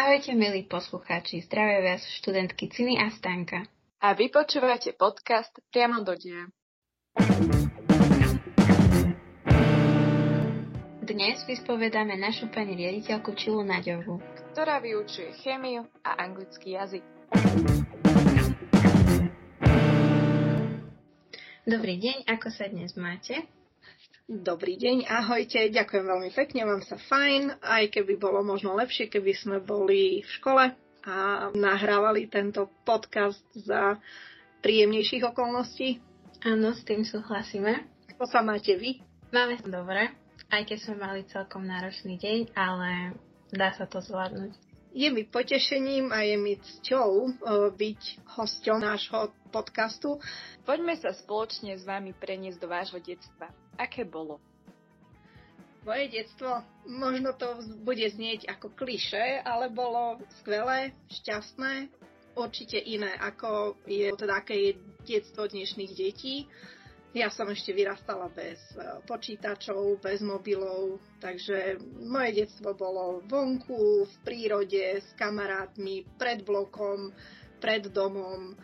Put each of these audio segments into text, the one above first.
Ahojte milí poslucháči, zdravia vás študentky Ciny a Stanka. A vy počúvate podcast Priamo do dia. Dnes vyspovedáme našu pani riaditeľku Čilu Naďovu, ktorá vyučuje chémiu a anglický jazyk. Dobrý deň, ako sa dnes máte? Dobrý deň, ahojte, ďakujem veľmi pekne, mám sa fajn, aj keby bolo možno lepšie, keby sme boli v škole a nahrávali tento podcast za príjemnejších okolností. Áno, s tým súhlasíme. Ako sa máte vy? Máme sa dobre, aj keď sme mali celkom náročný deň, ale dá sa to zvládnuť. Je mi potešením a je mi cťou e, byť hosťom nášho podcastu. Poďme sa spoločne s vami preniesť do vášho detstva aké bolo? Moje detstvo, možno to bude znieť ako kliše, ale bolo skvelé, šťastné, určite iné, ako je, teda aké je detstvo dnešných detí. Ja som ešte vyrastala bez e, počítačov, bez mobilov, takže moje detstvo bolo vonku, v prírode, s kamarátmi, pred blokom, pred domom.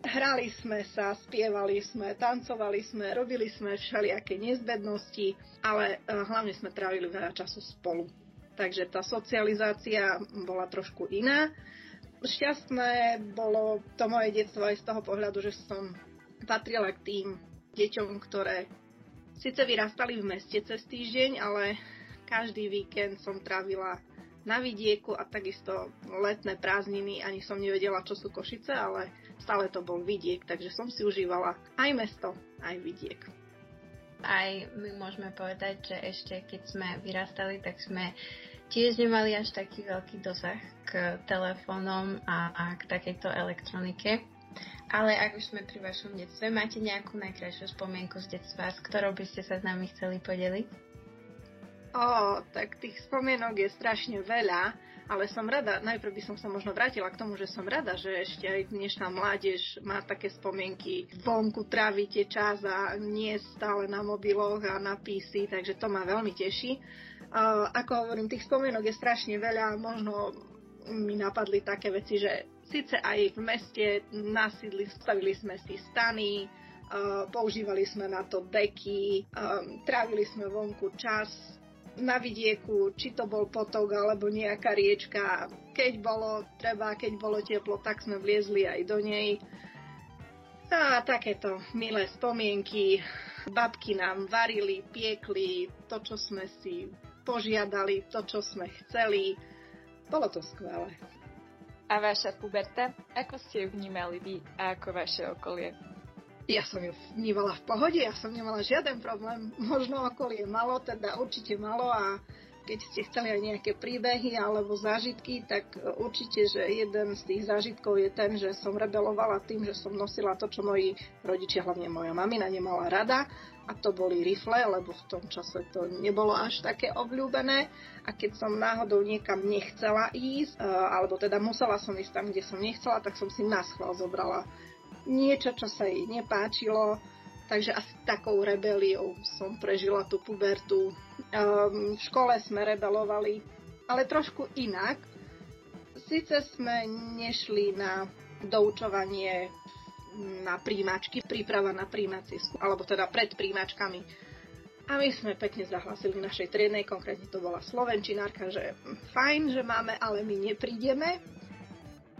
Hrali sme sa, spievali sme, tancovali sme, robili sme všelijaké nezbednosti, ale e, hlavne sme trávili veľa času spolu. Takže tá socializácia bola trošku iná. Šťastné bolo to moje detstvo aj z toho pohľadu, že som patrila k tým deťom, ktoré síce vyrastali v meste cez týždeň, ale každý víkend som trávila na vidieku a takisto letné prázdniny ani som nevedela, čo sú Košice, ale stále to bol vidiek, takže som si užívala aj mesto, aj vidiek. Aj my môžeme povedať, že ešte keď sme vyrastali, tak sme tiež nemali až taký veľký dosah k telefónom a, a k takejto elektronike. Ale ak už sme pri vašom detstve, máte nejakú najkrajšiu spomienku z detstva, s ktorou by ste sa s nami chceli podeliť? O, tak tých spomienok je strašne veľa, ale som rada, najprv by som sa možno vrátila k tomu, že som rada, že ešte aj dnešná mládež má také spomienky. Vonku trávite čas a nie stále na mobiloch a na PC, takže to ma veľmi teší. Uh, ako hovorím, tých spomienok je strašne veľa, možno mi napadli také veci, že síce aj v meste nasídli, stavili sme si stany, používali sme na to deky, trávili sme vonku čas, na vidieku, či to bol potok alebo nejaká riečka. Keď bolo treba, keď bolo teplo, tak sme vliezli aj do nej. A takéto milé spomienky. Babky nám varili, piekli to, čo sme si požiadali, to, čo sme chceli. Bolo to skvelé. A vaša puberta? Ako ste ju vnímali vy a ako vaše okolie? Ja som ju vnímala v pohode, ja som nemala žiaden problém. Možno okolie malo, teda určite malo a keď ste chceli aj nejaké príbehy alebo zážitky, tak určite, že jeden z tých zážitkov je ten, že som rebelovala tým, že som nosila to, čo moji rodičia, hlavne moja mamina, nemala rada a to boli rifle, lebo v tom čase to nebolo až také obľúbené a keď som náhodou niekam nechcela ísť, eh, alebo teda musela som ísť tam, kde som nechcela, tak som si na schvál zobrala niečo, čo sa jej nepáčilo, takže asi takou rebeliou som prežila tú pubertu. Um, v škole sme rebelovali, ale trošku inak. Sice sme nešli na doučovanie na príjimačky, príprava na príjmacie alebo teda pred príjimačkami. A my sme pekne zahlasili našej triednej, konkrétne to bola slovenčinárka, že fajn, že máme, ale my neprídeme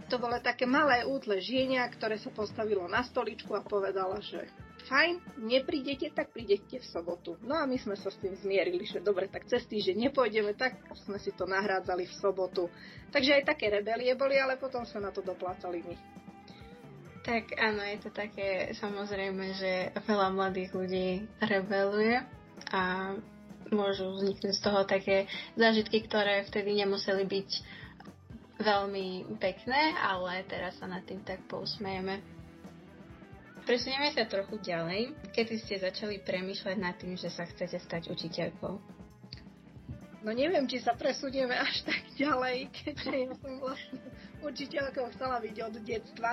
to bolo také malé útle žienia, ktoré sa postavilo na stoličku a povedala, že fajn, neprídete, tak prídete v sobotu. No a my sme sa s tým zmierili, že dobre, tak cez týždeň nepôjdeme, tak sme si to nahrádzali v sobotu. Takže aj také rebelie boli, ale potom sa na to doplácali my. Tak áno, je to také samozrejme, že veľa mladých ľudí rebeluje a môžu vzniknúť z toho také zážitky, ktoré vtedy nemuseli byť veľmi pekné, ale teraz sa nad tým tak pousmejeme. Presunieme sa trochu ďalej. Kedy ste začali premýšľať nad tým, že sa chcete stať učiteľkou? No neviem, či sa presunieme až tak ďalej, keďže ja som vlastne učiteľkou chcela byť od detstva.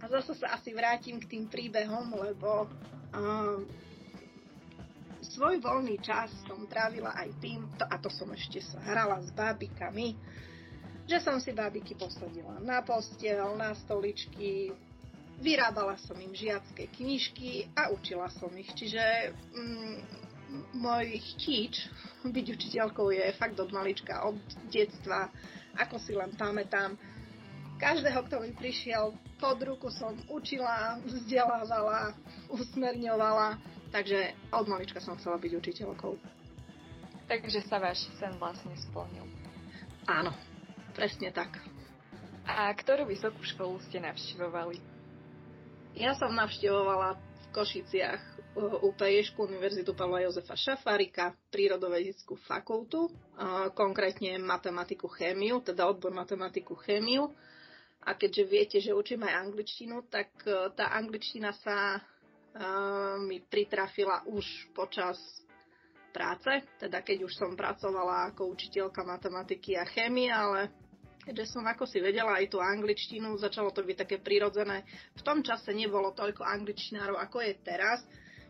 A zase sa asi vrátim k tým príbehom, lebo uh, svoj voľný čas som trávila aj tým, to, a to som ešte sa hrala s bábikami, že som si bábiky posadila na postel, na stoličky, vyrábala som im žiacké knižky a učila som ich. Čiže mm, môj chtíč byť učiteľkou je fakt od malička, od detstva, ako si len pamätám. Každého, kto mi prišiel pod ruku som učila, vzdelávala, usmerňovala, takže od malička som chcela byť učiteľkou. Takže sa váš sen vlastne splnil. Áno, presne tak. A ktorú vysokú školu ste navštevovali? Ja som navštevovala v Košiciach UPEŠku Univerzitu Pavla Jozefa Šafárika, prírodovedeckú fakultu, konkrétne matematiku chémiu, teda odbor matematiku chémiu. A keďže viete, že učím aj angličtinu, tak e, tá angličtina sa mi pritrafila už počas práce, teda keď už som pracovala ako učiteľka matematiky a chémie, ale keďže som ako si vedela aj tú angličtinu, začalo to byť také prirodzené. V tom čase nebolo toľko angličtinárov, ako je teraz,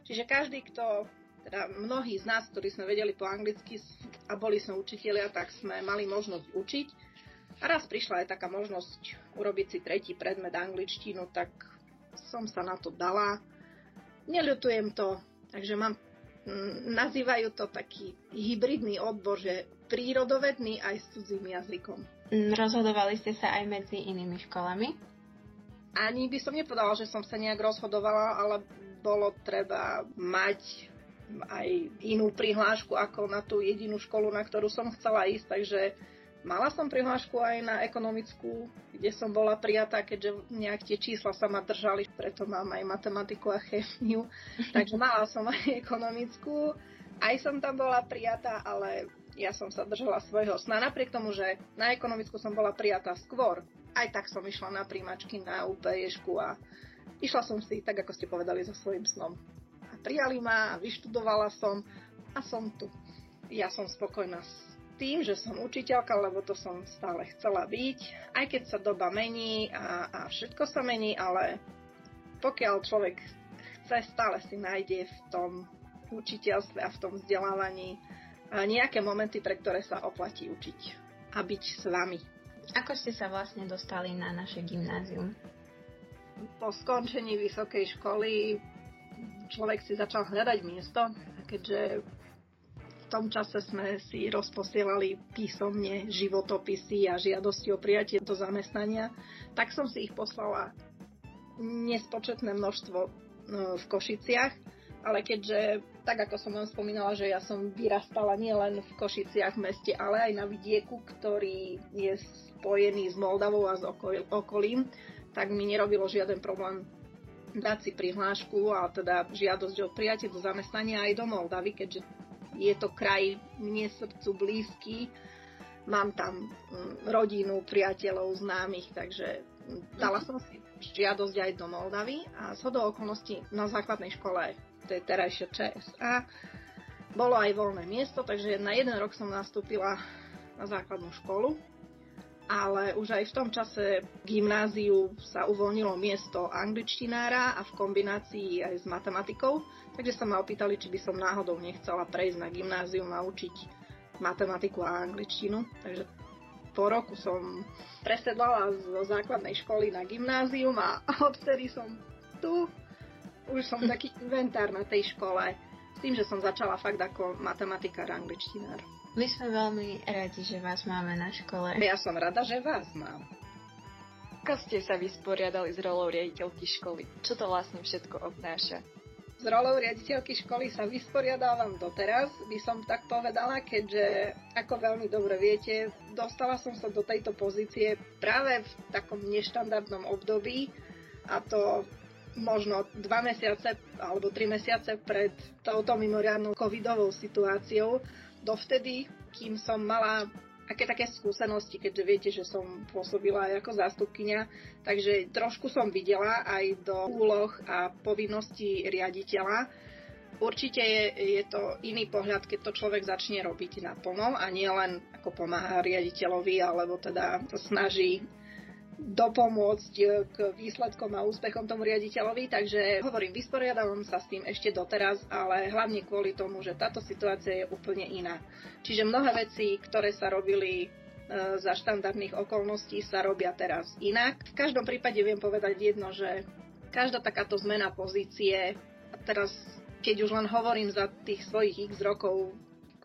čiže každý, kto teda mnohí z nás, ktorí sme vedeli po anglicky a boli sme učitelia, tak sme mali možnosť učiť. A raz prišla aj taká možnosť urobiť si tretí predmet angličtinu, tak som sa na to dala. Neľutujem to, takže mám, nazývajú to taký hybridný odbor, že prírodovedný aj s cudzím jazykom. Rozhodovali ste sa aj medzi inými školami? Ani by som nepovedala, že som sa nejak rozhodovala, ale bolo treba mať aj inú prihlášku ako na tú jedinú školu, na ktorú som chcela ísť, takže Mala som prihlášku aj na ekonomickú, kde som bola prijatá, keďže nejak tie čísla sa ma držali, preto mám aj matematiku a chémiu. Takže mala som aj ekonomickú, aj som tam bola prijatá, ale ja som sa držala svojho sna. Napriek tomu, že na ekonomickú som bola prijatá skôr, aj tak som išla na príjmačky na UPEšku a išla som si, tak ako ste povedali, so svojím snom. A prijali ma a vyštudovala som a som tu. Ja som spokojná s tým, že som učiteľka, lebo to som stále chcela byť, aj keď sa doba mení a, a všetko sa mení, ale pokiaľ človek chce, stále si nájde v tom učiteľstve a v tom vzdelávaní nejaké momenty, pre ktoré sa oplatí učiť a byť s vami. Ako ste sa vlastne dostali na naše gymnázium? Po skončení vysokej školy človek si začal hľadať miesto, keďže tom čase sme si rozposielali písomne životopisy a žiadosti o prijatie do zamestnania, tak som si ich poslala nespočetné množstvo no, v Košiciach, ale keďže, tak ako som vám spomínala, že ja som vyrastala nielen v Košiciach v meste, ale aj na vidieku, ktorý je spojený s Moldavou a s okolím, tak mi nerobilo žiaden problém dať si prihlášku a teda žiadosť o prijatie do zamestnania aj do Moldavy, keďže je to kraj mne srdcu blízky. Mám tam mm, rodinu, priateľov, známych, takže dala som si žiadosť aj do Moldavy a z hodou okolností na základnej škole, to je terajšie ČSA, bolo aj voľné miesto, takže na jeden rok som nastúpila na základnú školu ale už aj v tom čase gymnáziu sa uvoľnilo miesto angličtinára a v kombinácii aj s matematikou, takže sa ma opýtali, či by som náhodou nechcela prejsť na gymnázium a učiť matematiku a angličtinu. Takže po roku som presedlala zo základnej školy na gymnázium a odtedy som tu. Už som taký inventár na tej škole s tým, že som začala fakt ako matematikár angličtinár. My sme veľmi radi, že vás máme na škole. Ja som rada, že vás mám. Ako ste sa vysporiadali s rolou riaditeľky školy? Čo to vlastne všetko obnáša? S rolou riaditeľky školy sa vysporiadávam doteraz, by som tak povedala, keďže, ako veľmi dobre viete, dostala som sa do tejto pozície práve v takom neštandardnom období a to možno dva mesiace alebo tri mesiace pred touto mimoriadnou covidovou situáciou, dovtedy, kým som mala aké také skúsenosti, keďže viete, že som pôsobila aj ako zástupkynia, takže trošku som videla aj do úloh a povinností riaditeľa. Určite je, je to iný pohľad, keď to človek začne robiť naplno a nie len ako pomáha riaditeľovi, alebo teda snaží dopomôcť e, k výsledkom a úspechom tomu riaditeľovi, takže hovorím, vysporiadávam sa s tým ešte doteraz, ale hlavne kvôli tomu, že táto situácia je úplne iná. Čiže mnohé veci, ktoré sa robili za štandardných okolností sa robia teraz inak. V každom prípade viem povedať jedno, že každá takáto zmena pozície, a teraz keď už len hovorím za tých svojich x rokov,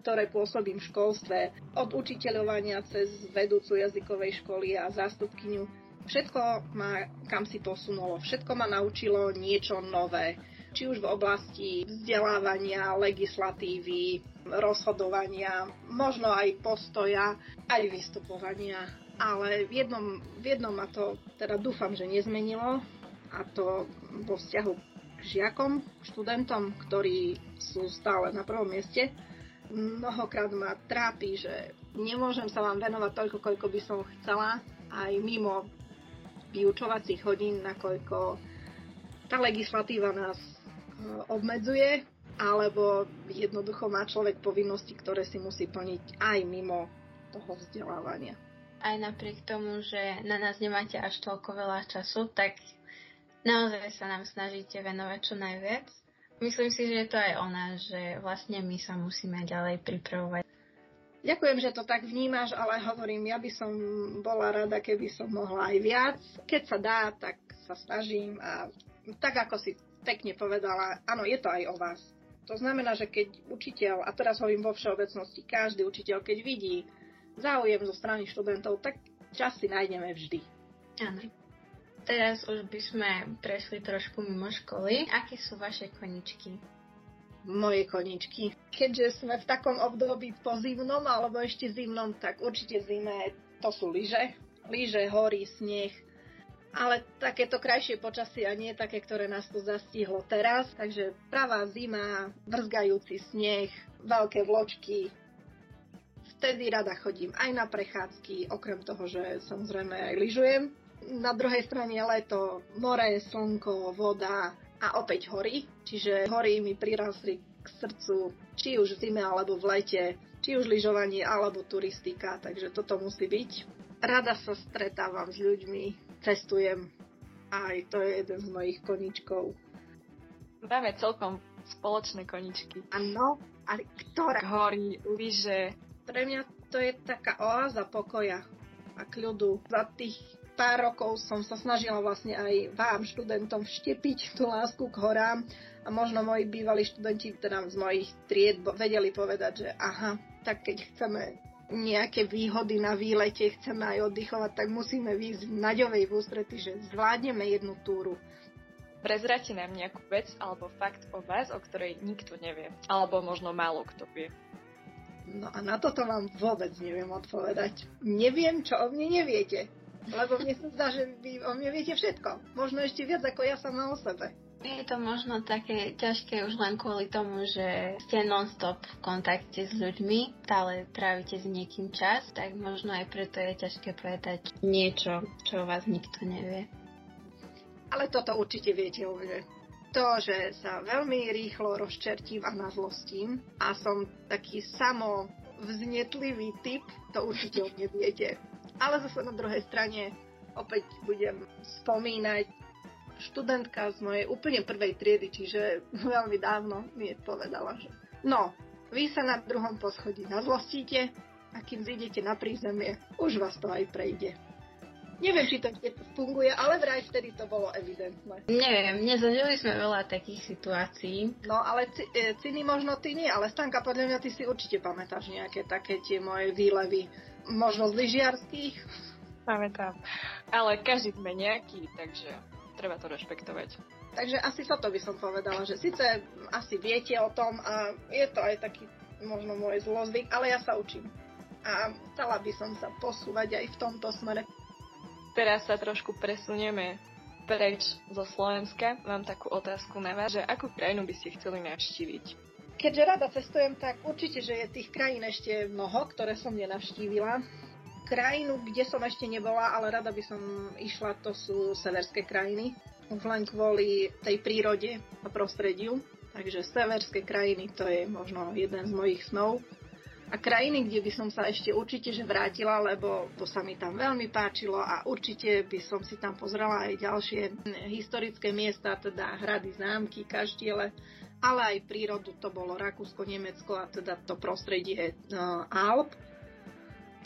ktoré pôsobím v školstve, od učiteľovania cez vedúcu jazykovej školy a zástupkyňu, všetko ma kam si posunulo, všetko ma naučilo niečo nové či už v oblasti vzdelávania, legislatívy, rozhodovania, možno aj postoja, aj vystupovania. Ale v jednom, v jednom ma to teda dúfam, že nezmenilo a to vo vzťahu k žiakom, študentom, ktorí sú stále na prvom mieste. Mnohokrát ma trápi, že nemôžem sa vám venovať toľko, koľko by som chcela, aj mimo vyučovacích hodín, nakoľko tá legislatíva nás obmedzuje, alebo jednoducho má človek povinnosti, ktoré si musí plniť aj mimo toho vzdelávania. Aj napriek tomu, že na nás nemáte až toľko veľa času, tak naozaj sa nám snažíte venovať čo najviac. Myslím si, že je to aj ona, že vlastne my sa musíme ďalej pripravovať. Ďakujem, že to tak vnímaš, ale hovorím, ja by som bola rada, keby som mohla aj viac. Keď sa dá, tak sa snažím a tak ako si pekne povedala, áno, je to aj o vás. To znamená, že keď učiteľ, a teraz hovorím vo všeobecnosti, každý učiteľ, keď vidí záujem zo strany študentov, tak čas si nájdeme vždy. Áno. Teraz už by sme prešli trošku mimo školy. Aké sú vaše koničky? Moje koničky. Keďže sme v takom období po zimnom alebo ešte zimnom, tak určite zime to sú lyže. Lyže, hory, sneh, ale takéto krajšie počasie a nie také, ktoré nás tu zastihlo teraz. Takže pravá zima, vrzgajúci sneh, veľké vločky. Vtedy rada chodím aj na prechádzky, okrem toho, že samozrejme aj lyžujem. Na druhej strane leto, more, slnko, voda a opäť hory. Čiže hory mi prirastli k srdcu, či už v zime alebo v lete, či už lyžovanie alebo turistika, takže toto musí byť. Rada sa stretávam s ľuďmi, cestujem. Aj to je jeden z mojich koničkov. Máme celkom spoločné koničky. Áno, ale ktorá? Hory, lyže. Pre mňa to je taká oáza pokoja a kľudu. Za tých pár rokov som sa snažila vlastne aj vám, študentom, vštepiť tú lásku k horám a možno moji bývalí študenti teda z mojich tried vedeli povedať, že aha, tak keď chceme nejaké výhody na výlete, chceme aj oddychovať, tak musíme výjsť Naďovej v ústrety, že zvládneme jednu túru. Prezrate nám nejakú vec alebo fakt o vás, o ktorej nikto nevie. Alebo možno málo kto vie. No a na toto vám vôbec neviem odpovedať. Neviem, čo o mne neviete. Lebo mne sa zdá, že vy o mne viete všetko. Možno ešte viac ako ja sama o sebe. Je to možno také ťažké už len kvôli tomu, že ste non-stop v kontakte s ľuďmi, stále trávite s niekým čas, tak možno aj preto je ťažké povedať niečo, čo o vás nikto nevie. Ale toto určite viete o mne. To, že sa veľmi rýchlo rozčertím a nazlostím a som taký samo vznetlivý typ, to určite o mne viete. Ale zase na druhej strane opäť budem spomínať študentka z mojej úplne prvej triedy, čiže veľmi dávno mi povedala, že no, vy sa na druhom poschodí nazlostíte a kým zídete na prízemie, už vás to aj prejde. Neviem, či to funguje, ale vraj vtedy to bolo evidentné. Neviem, nezažili sme veľa takých situácií. No, ale c- e, ciny možno ty nie, ale Stanka, podľa mňa ty si určite pamätáš nejaké také tie moje výlevy, možno z lyžiarských. Pamätám. Ale každý sme nejaký, takže treba to rešpektovať. Takže asi toto by som povedala, že síce asi viete o tom a je to aj taký možno môj zlozvyk, ale ja sa učím. A chcela by som sa posúvať aj v tomto smere. Teraz sa trošku presunieme preč zo Slovenska. Mám takú otázku na vás, že akú krajinu by ste chceli navštíviť? Keďže rada cestujem, tak určite, že je tých krajín ešte mnoho, ktoré som nenavštívila krajinu, kde som ešte nebola, ale rada by som išla, to sú severské krajiny. Už len kvôli tej prírode a prostrediu. Takže severské krajiny to je možno jeden z mojich snov. A krajiny, kde by som sa ešte určite že vrátila, lebo to sa mi tam veľmi páčilo a určite by som si tam pozrela aj ďalšie historické miesta, teda hrady, zámky, kaštiele, ale aj prírodu, to bolo Rakúsko, Nemecko a teda to prostredie uh, Alp.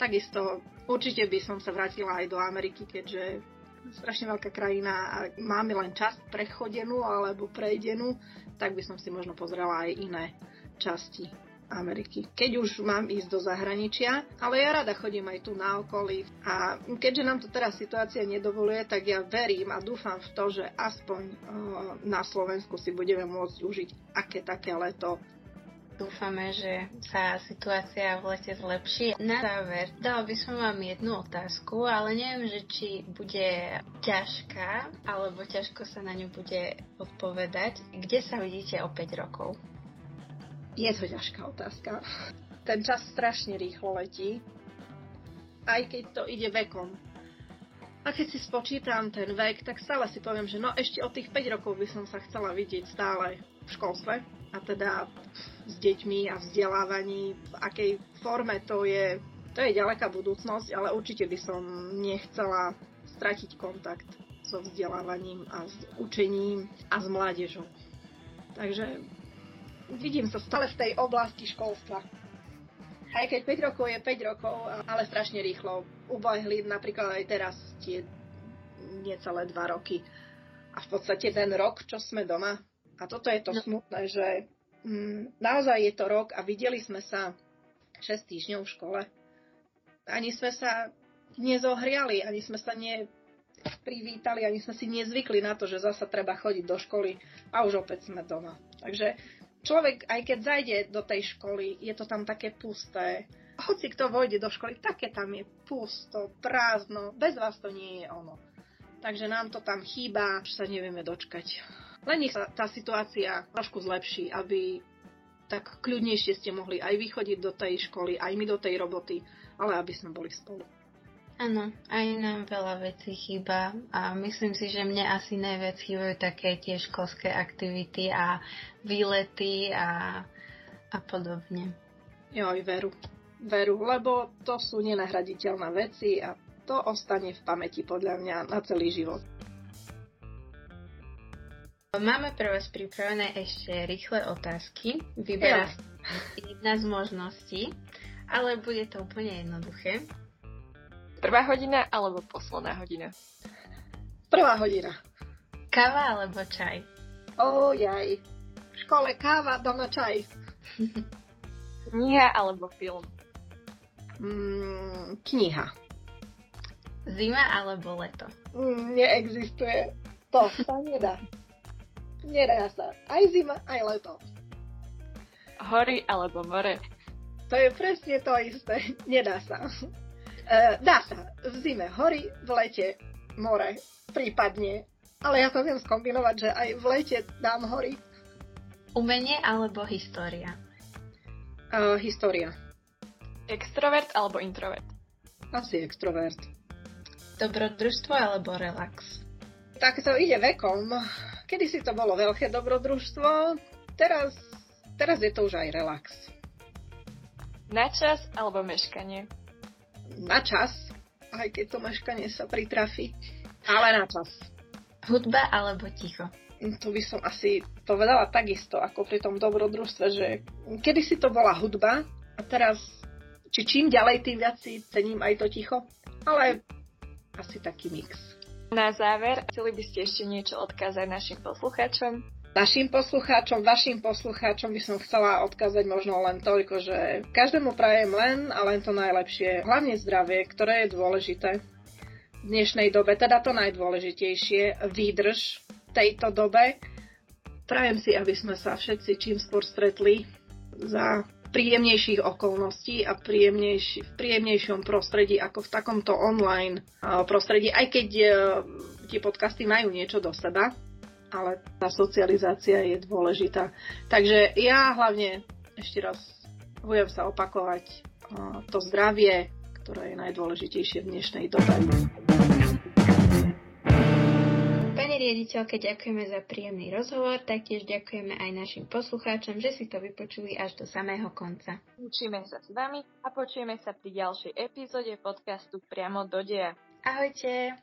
Takisto Určite by som sa vrátila aj do Ameriky, keďže strašne veľká krajina a máme len čas prechodenú alebo prejdenú, tak by som si možno pozrela aj iné časti Ameriky. Keď už mám ísť do zahraničia, ale ja rada chodím aj tu na okolí a keďže nám to teraz situácia nedovoluje, tak ja verím a dúfam v to, že aspoň na Slovensku si budeme môcť užiť aké také leto Dúfame, že sa situácia v lete zlepší. Na záver, dala by som vám jednu otázku, ale neviem, že či bude ťažká, alebo ťažko sa na ňu bude odpovedať. Kde sa vidíte o 5 rokov? Je to ťažká otázka. Ten čas strašne rýchlo letí, aj keď to ide vekom. A keď si spočítam ten vek, tak stále si poviem, že no ešte od tých 5 rokov by som sa chcela vidieť stále v školstve, a teda s deťmi a vzdelávaní, v akej forme to je, to je ďaleká budúcnosť, ale určite by som nechcela stratiť kontakt so vzdelávaním a s učením a s mládežou. Takže vidím sa stále v tej oblasti školstva. Aj keď 5 rokov je 5 rokov, ale strašne rýchlo ubehli napríklad aj teraz tie necelé 2 roky. A v podstate ten rok, čo sme doma, a toto je to no. smutné, že mm, naozaj je to rok a videli sme sa 6 týždňov v škole. Ani sme sa nezohriali, ani sme sa ne privítali, ani sme si nezvykli na to, že zasa treba chodiť do školy a už opäť sme doma. Takže človek, aj keď zajde do tej školy, je to tam také pusté. Hoci kto vojde do školy, také tam je pusto, prázdno, bez vás to nie je ono. Takže nám to tam chýba, že sa nevieme dočkať. Len nech sa tá situácia trošku zlepší, aby tak kľudnejšie ste mohli aj vychodiť do tej školy, aj my do tej roboty, ale aby sme boli spolu. Áno, aj nám veľa vecí chýba a myslím si, že mne asi najviac chýbajú také tie školské aktivity a výlety a, a podobne. Jo, aj veru. Veru, lebo to sú nenahraditeľné veci a to ostane v pamäti podľa mňa na celý život. Máme pre vás pripravené ešte rýchle otázky. Vyberá jedna z možností, ale bude to úplne jednoduché. Prvá hodina alebo posledná hodina? Prvá hodina. Káva alebo čaj? O, jaj. V škole káva, doma čaj. Kniha alebo film? Mm, kniha. Zima alebo leto? Mm, neexistuje. To sa nedá. Nedá sa. Aj zima, aj leto. Hory alebo more? To je presne to isté. Nedá sa. E, dá sa. V zime hory, v lete more. Prípadne. Ale ja to viem skombinovať, že aj v lete dám hory. Umenie alebo história? Uh, história. Extrovert alebo introvert? Asi extrovert. Dobrodružstvo alebo relax? Tak to ide vekom. Kedy si to bolo veľké dobrodružstvo, teraz, teraz je to už aj relax. Na čas alebo meškanie? Na čas, aj keď to meškanie sa pritrafi, ale na čas. Hudba alebo ticho? Tu by som asi povedala takisto, ako pri tom dobrodružstve, že kedy si to bola hudba a teraz, či čím ďalej, tým viac si cením aj to ticho, ale asi taký mix. Na záver, chceli by ste ešte niečo odkázať našim poslucháčom? Našim poslucháčom, vašim poslucháčom by som chcela odkázať možno len toľko, že každému prajem len a len to najlepšie, hlavne zdravie, ktoré je dôležité v dnešnej dobe, teda to najdôležitejšie, výdrž tejto dobe. Prajem si, aby sme sa všetci čím skôr stretli za príjemnejších okolností a príjemnejš, v príjemnejšom prostredí ako v takomto online prostredí, aj keď e, tie podcasty majú niečo do seba, ale tá socializácia je dôležitá. Takže ja hlavne ešte raz budem sa opakovať to zdravie, ktoré je najdôležitejšie v dnešnej dobe riaditeľke ďakujeme za príjemný rozhovor, taktiež ďakujeme aj našim poslucháčom, že si to vypočuli až do samého konca. Učíme sa s vami a počujeme sa pri ďalšej epizóde podcastu Priamo do deja. Ahojte!